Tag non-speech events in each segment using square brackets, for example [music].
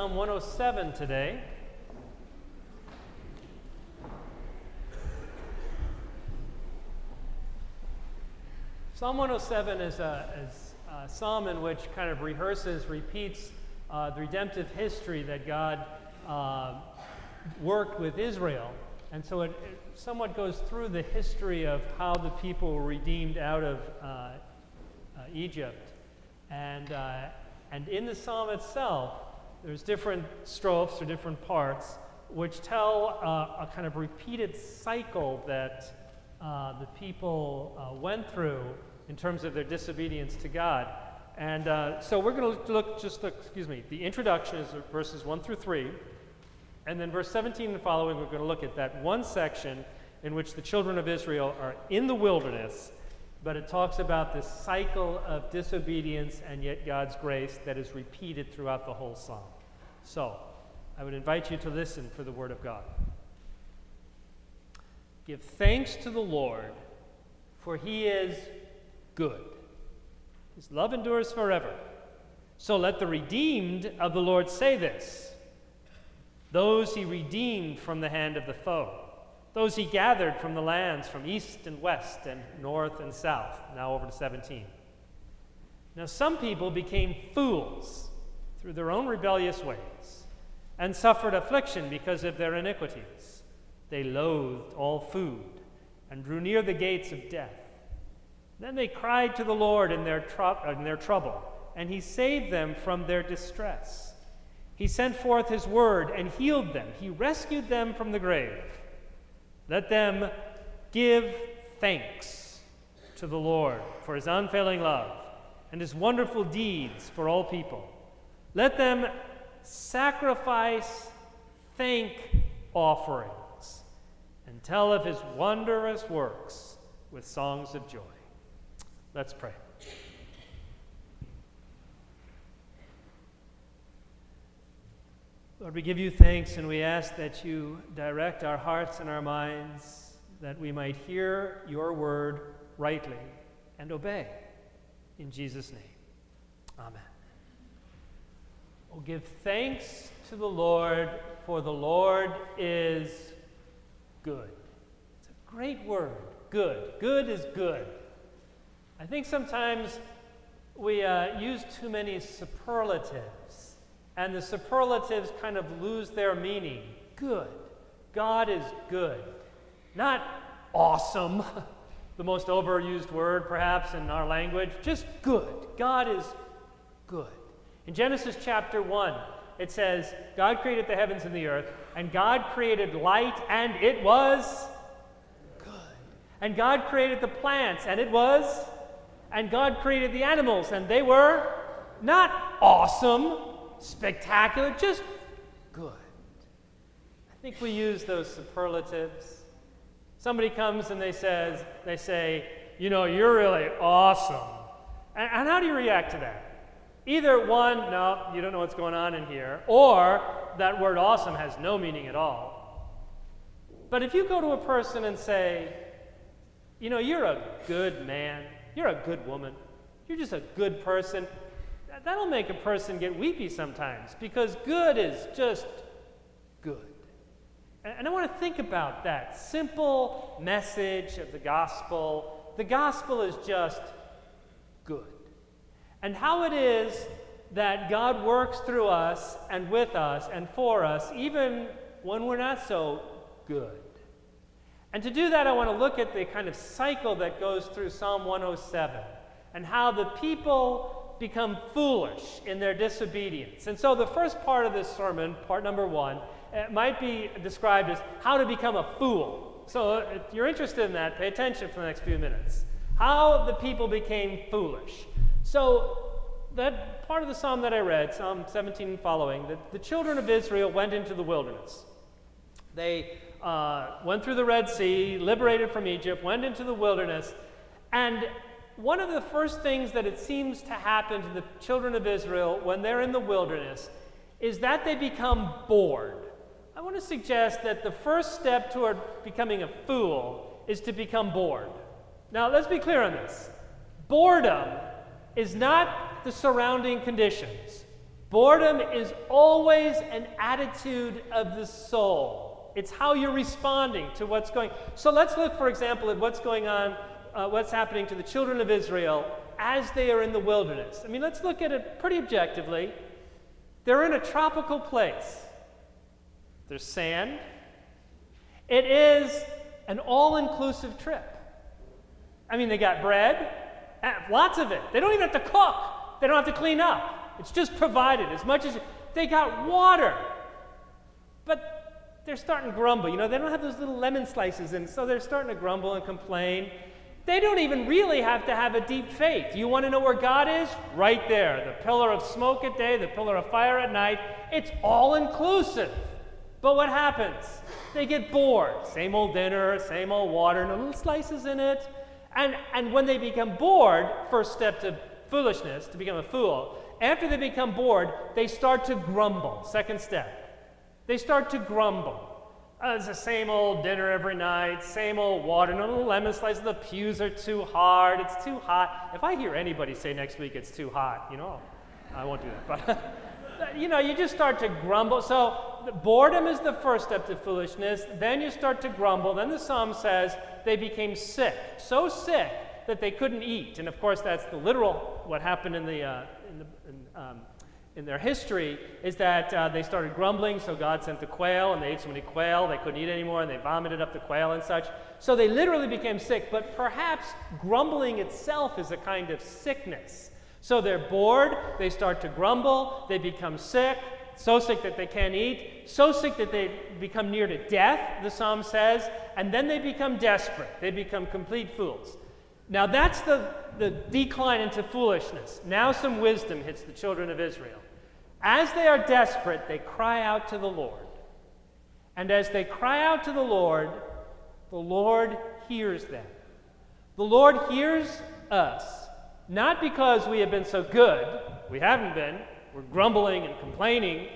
Psalm 107 today. Psalm 107 is a, is a, psalm in which kind of rehearses, repeats uh, the redemptive history that God uh, worked with Israel. And so it, it, somewhat goes through the history of how the people were redeemed out of uh, uh Egypt. And, uh, and in the psalm itself, there's different strophes or different parts which tell uh, a kind of repeated cycle that the people went through in terms of their disobedience to God. And uh, so we're going to look just, excuse me, the introduction is verses 1 through 3. And then verse 17 and following, we're going to look at that one section in which the children of Israel are in the wilderness, but it talks about this cycle of disobedience and yet God's grace that is repeated throughout the whole psalm. So I would invite you to listen for the word of God. Give thanks to the Lord, for he is good. His love endures forever. So let the redeemed of the Lord say this those he redeemed from the hand of the foe, those he gathered from the lands from east and west and north and south. Now over to 17. Now some people became fools through their own rebellious ways and suffered affliction because of their iniquities. They loathed all food and drew near the gates of death. Then they cried to the Lord in their, in their trouble, and he saved them from their distress. He sent forth his word and healed them. He rescued them from the grave. Let them give thanks to the Lord for his unfailing love and his wonderful deeds for all people. Let them sacrifice thank offerings and tell of his wondrous works with songs of joy. Let's pray. Lord, we give you thanks and we ask that you direct our hearts and our minds that we might hear your word rightly and obey. In Jesus' name, amen. Oh, give thanks to the Lord, for the Lord is good. It's a great word. Good. Good is good. I think sometimes we uh, use too many superlatives, and the superlatives kind of lose their meaning. Good. God is good. Not awesome, [laughs] the most overused word perhaps in our language, just good. God is good. In Genesis chapter 1, it says, God created the heavens and the earth, and God created light, and it was good. And God created the plants, and it was and God created the animals, and they were not awesome, spectacular, just good. I think we use those superlatives. Somebody comes and they says, they say, you know, you're really awesome. And, and how do you react to that? Either one, no, you don't know what's going on in here, or that word awesome has no meaning at all. But if you go to a person and say, you know, you're a good man, you're a good woman. You're just a good person. That'll make a person get weepy sometimes because good is just good. And I want to think about that simple message of the gospel. The gospel is just good. And how it is that God works through us and with us and for us, even when we're not so good. And to do that, I want to look at the kind of cycle that goes through Psalm 107 and how the people become foolish in their disobedience. And so the first part of this sermon, part number one, might be described as how to become a fool. So if you're interested in that, pay attention for the next few minutes. How the people became foolish. So that part of the psalm that I read, Psalm 17 and following, that the children of Israel went into the wilderness. They uh, went through the Red Sea, liberated from Egypt, went into the wilderness, and one of the first things that it seems to happen to the children of Israel when they're in the wilderness is that they become bored. I want to suggest that the first step toward becoming a fool is to become bored. Now, let's be clear on this. Boredom is not the surrounding conditions. Boredom is always an attitude of the soul. It's how you're responding to what's going. So let's look, for example, at what's going on, uh, what's happening to the children of Israel as they are in the wilderness. I mean, let's look at it pretty objectively. They're in a tropical place. There's sand. It is an all-inclusive trip. I mean, they got bread, eh, lots of it. They don't even have to cook. They don't have to clean up. It's just provided as much as they got water. But they're starting to grumble. You know, they don't have those little lemon slices in, so they're starting to grumble and complain. They don't even really have to have a deep faith. You want to know where God is? Right there. The pillar of smoke at day, the pillar of fire at night. It's all inclusive. But what happens? They get bored. Same old dinner, same old water, no little slices in it. And, and when they become bored, first step to foolishness, to become a fool, after they become bored, they start to grumble. Second step. They start to grumble. Oh, it's the same old dinner every night, same old water, no little lemon slices. The pews are too hard, it's too hot. If I hear anybody say next week it's too hot, you know, I won't do that. But, [laughs] you know, you just start to grumble. So, boredom is the first step to foolishness. Then you start to grumble. Then the psalm says they became sick, so sick that they couldn't eat. And of course, that's the literal what happened in the, uh, in, the in, um, in, their history is that uh, they started grumbling, so God sent the quail, and they ate so many quail they couldn't eat anymore, and they vomited up the quail and such. So they literally became sick. But perhaps grumbling itself is a kind of sickness. So they're bored, they start to grumble, they become sick, so sick that they can't eat, so sick that they become near to death, the psalm says, and then they become desperate. They become complete fools. Now that's the, the decline into foolishness. Now some wisdom hits the children of Israel. As they are desperate, they cry out to the Lord. And as they cry out to the Lord, the Lord hears them. The Lord hears us, not because we have been so good, we haven't been, we're grumbling and complaining.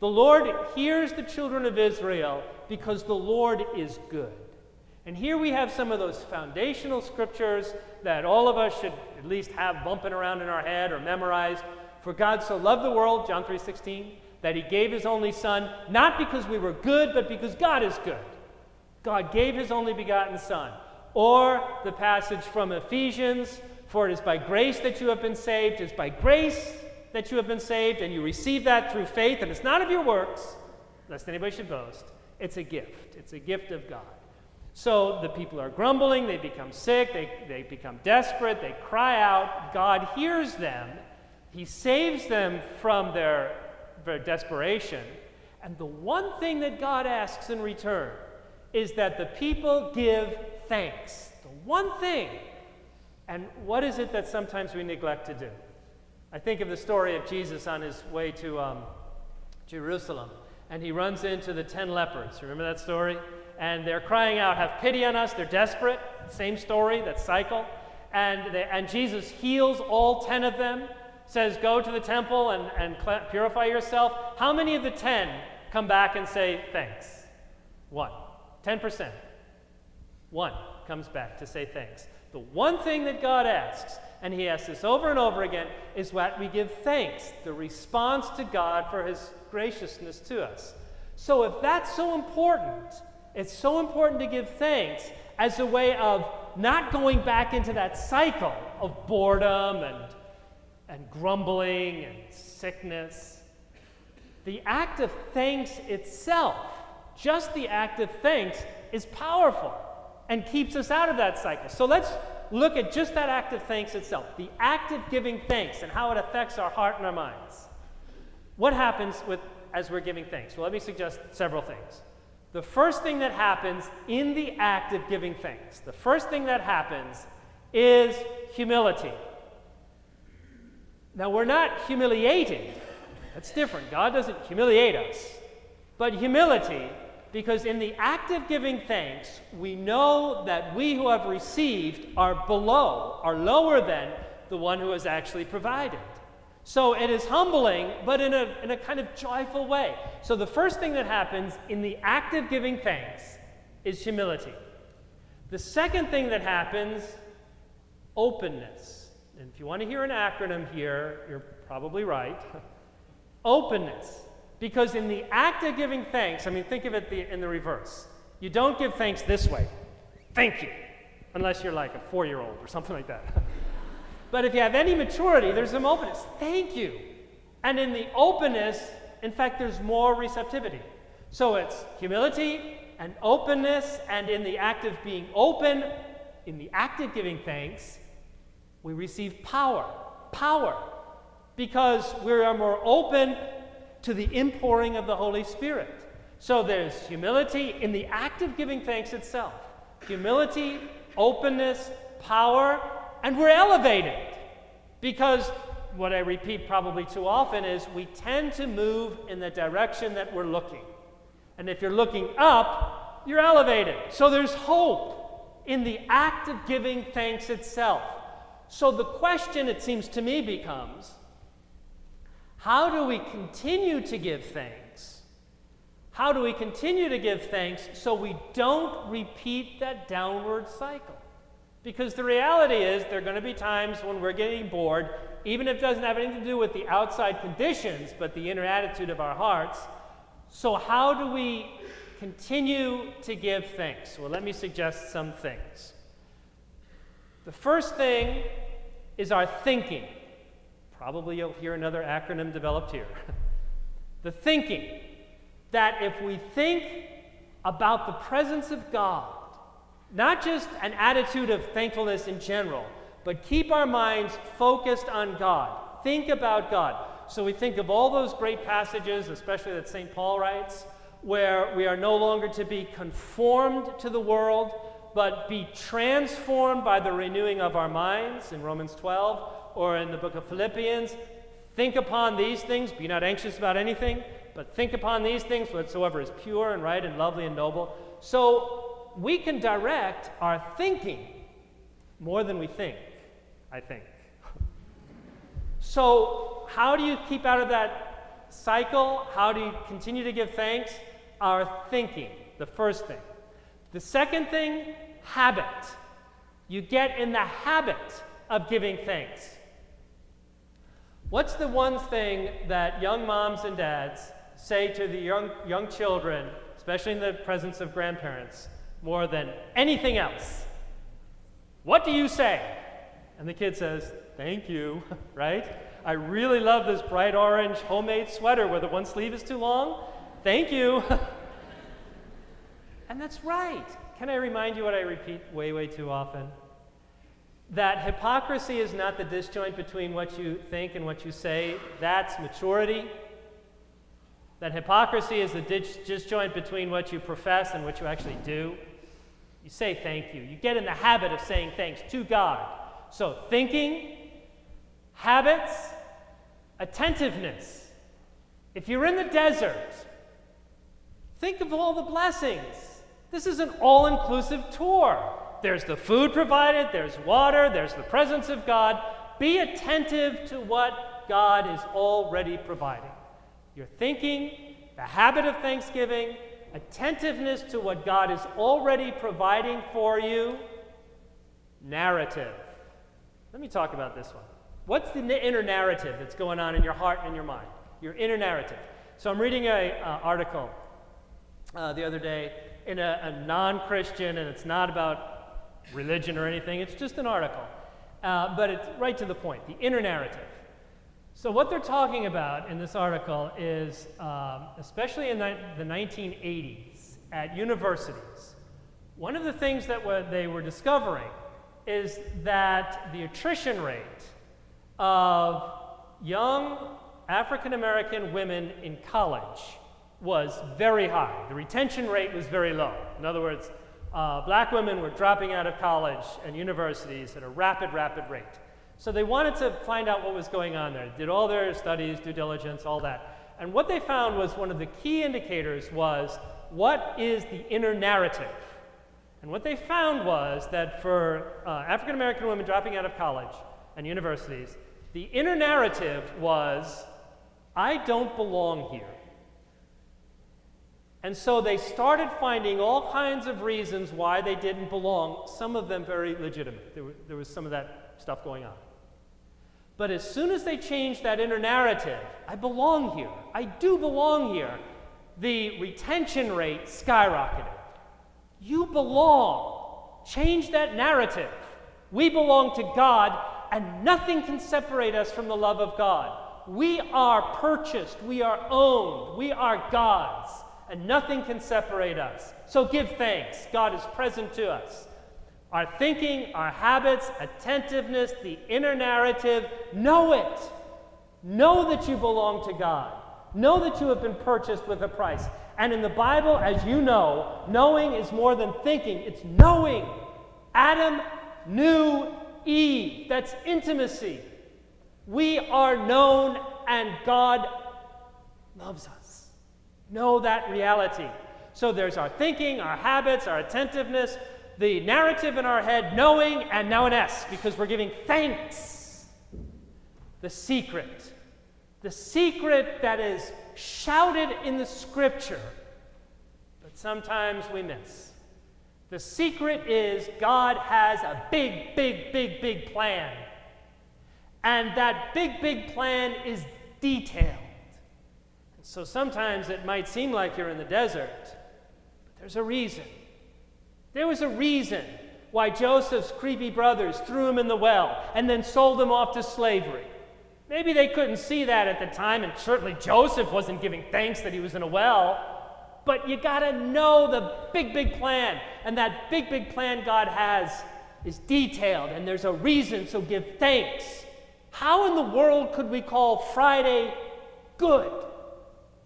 The Lord hears the children of Israel because the Lord is good. And here we have some of those foundational scriptures that all of us should at least have bumping around in our head or memorized. For God so loved the world, John 3:16, that he gave his only son, not because we were good, but because God is good. God gave his only begotten son. Or the passage from Ephesians, for it is by grace that you have been saved, it is by grace that you have been saved, and you receive that through faith, and it's not of your works, lest anybody should boast. It's a gift. It's a gift of God. So the people are grumbling, they become sick, they, they become desperate, they cry out. God hears them, He saves them from their, their desperation. And the one thing that God asks in return is that the people give thanks. The one thing. And what is it that sometimes we neglect to do? I think of the story of Jesus on his way to um, Jerusalem, and he runs into the ten lepers. Remember that story? And they're crying out, Have pity on us. They're desperate. Same story, that cycle. And, they, and Jesus heals all 10 of them, says, Go to the temple and, and purify yourself. How many of the 10 come back and say thanks? One. 10%. One comes back to say thanks. The one thing that God asks, and He asks this over and over again, is that we give thanks, the response to God for His graciousness to us. So if that's so important, it's so important to give thanks as a way of not going back into that cycle of boredom and, and grumbling and sickness. The act of thanks itself, just the act of thanks, is powerful and keeps us out of that cycle. So let's look at just that act of thanks itself, the act of giving thanks and how it affects our heart and our minds. What happens with as we're giving thanks? Well, let me suggest several things. The first thing that happens in the act of giving thanks, the first thing that happens is humility. Now, we're not humiliated. That's different. God doesn't humiliate us. But humility, because in the act of giving thanks, we know that we who have received are below, are lower than the one who has actually provided. So it is humbling, but in a, in a kind of joyful way. So the first thing that happens in the act of giving thanks is humility. The second thing that happens, openness. And if you want to hear an acronym here, you're probably right. [laughs] Openness. Because in the act of giving thanks, I mean, think of it the, in the reverse. You don't give thanks this way. Thank you. Unless you're like a four year old or something like that. [laughs] but if you have any maturity, there's some openness. Thank you. And in the openness, in fact, there's more receptivity. So it's humility and openness, and in the act of being open, in the act of giving thanks, we receive power. Power. Because we are more open to the impouring of the Holy Spirit. So there's humility in the act of giving thanks itself. Humility, openness, power, and we're elevated. Because what I repeat probably too often is we tend to move in the direction that we're looking. And if you're looking up, you're elevated. So there's hope in the act of giving thanks itself. So the question, it seems to me, becomes how do we continue to give thanks? How do we continue to give thanks so we don't repeat that downward cycle? Because the reality is, there are going to be times when we're getting bored, even if it doesn't have anything to do with the outside conditions, but the inner attitude of our hearts. So, how do we continue to give thanks? Well, let me suggest some things. The first thing is our thinking. Probably you'll hear another acronym developed here. [laughs] the thinking that if we think about the presence of God, not just an attitude of thankfulness in general, but keep our minds focused on God. Think about God. So we think of all those great passages, especially that St. Paul writes, where we are no longer to be conformed to the world, but be transformed by the renewing of our minds in Romans 12 or in the book of Philippians, think upon these things, be not anxious about anything, but think upon these things whatsoever is pure and right and lovely and noble. So we can direct our thinking more than we think, I think. So, how do you keep out of that cycle? How do you continue to give thanks? Our thinking, the first thing. The second thing, habit. You get in the habit of giving thanks. What's the one thing that young moms and dads say to the young, young children, especially in the presence of grandparents, more than anything else? What do you say? And the kid says, Thank you, [laughs] right? I really love this bright orange homemade sweater where the one sleeve is too long. Thank you. [laughs] and that's right. Can I remind you what I repeat way, way too often? that hypocrisy is not the disjoint between what you think and what you say, that's maturity. That hypocrisy is the disjoint between what you profess and what you actually do. You say thank you. You get in the habit of saying thanks to God. So, thinking, habits, attentiveness. If you're in the desert, think of all the blessings. This is an all inclusive tour. There's the food provided, there's water, there's the presence of God. Be attentive to what God is already providing. Your thinking, the habit of thanksgiving, attentiveness to what God is already providing for you, narrative. Let me talk about this one. What's the inner narrative that's going on in your heart and your mind? Your inner narrative. So I'm reading an uh, article uh, the other day in a, a non Christian, and it's not about religion or anything, it's just an article. Uh, but it's right to the point the inner narrative. So, what they're talking about in this article is, um, especially in the 1980s at universities, one of the things that they were discovering is that the attrition rate of young African American women in college was very high. The retention rate was very low. In other words, uh, black women were dropping out of college and universities at a rapid, rapid rate. So they wanted to find out what was going on there. Did all their studies, due diligence, all that. And what they found was one of the key indicators was what is the inner narrative? And what they found was that for uh, African American women dropping out of college and universities, the inner narrative was, I don't belong here. And so they started finding all kinds of reasons why they didn't belong, some of them very legitimate. There, there was some of that stuff going on. But as soon as they changed that inner narrative, I belong here, I do belong here, the retention rate skyrocketed. You belong. Change that narrative. We belong to God, and nothing can separate us from the love of God. We are purchased, we are owned, we are God's, and nothing can separate us. So give thanks. God is present to us. Our thinking, our habits, attentiveness, the inner narrative, know it. Know that you belong to God. Know that you have been purchased with a price. And in the Bible, as you know, knowing is more than thinking, it's knowing. Adam knew Eve. That's intimacy. We are known, and God loves us. Know that reality. So there's our thinking, our habits, our attentiveness, the narrative in our head, knowing, and now an S because we're giving thanks. The secret. The secret that is shouted in the scripture, but sometimes we miss. The secret is God has a big, big, big, big plan. And that big, big plan is detailed. So sometimes it might seem like you're in the desert, but there's a reason. There was a reason why Joseph's creepy brothers threw him in the well and then sold him off to slavery. Maybe they couldn't see that at the time, and certainly Joseph wasn't giving thanks that he was in a well. But you got to know the big, big plan. And that big, big plan God has is detailed, and there's a reason, so give thanks. How in the world could we call Friday good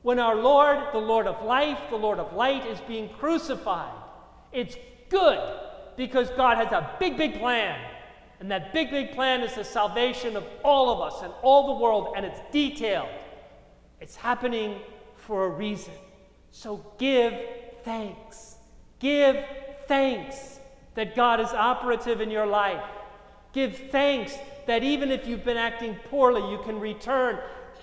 when our Lord, the Lord of life, the Lord of light, is being crucified? It's good because God has a big, big plan. And that big, big plan is the salvation of all of us and all the world, and it's detailed. It's happening for a reason. So give thanks. Give thanks that God is operative in your life. Give thanks that even if you've been acting poorly, you can return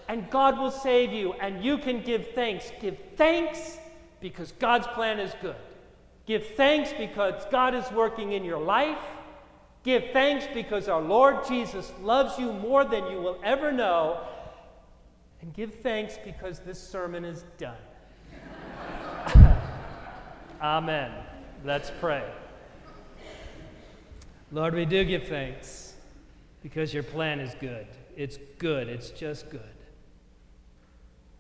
and God will save you and you can give thanks. Give thanks because God's plan is good. Give thanks because God is working in your life. Give thanks because our Lord Jesus loves you more than you will ever know. And give thanks because this sermon is done. [laughs] Amen. Let's pray. Lord, we do give thanks because your plan is good. It's good. It's just good.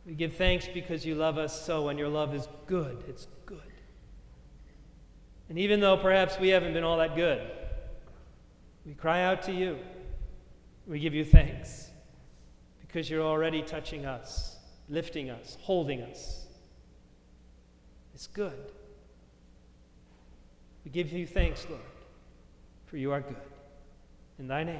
We give thanks because you love us so, and your love is good. It's good. And even though perhaps we haven't been all that good, we cry out to you. We give you thanks because you're already touching us, lifting us, holding us. It's good. We give you thanks, Lord, for you are good. In thy name.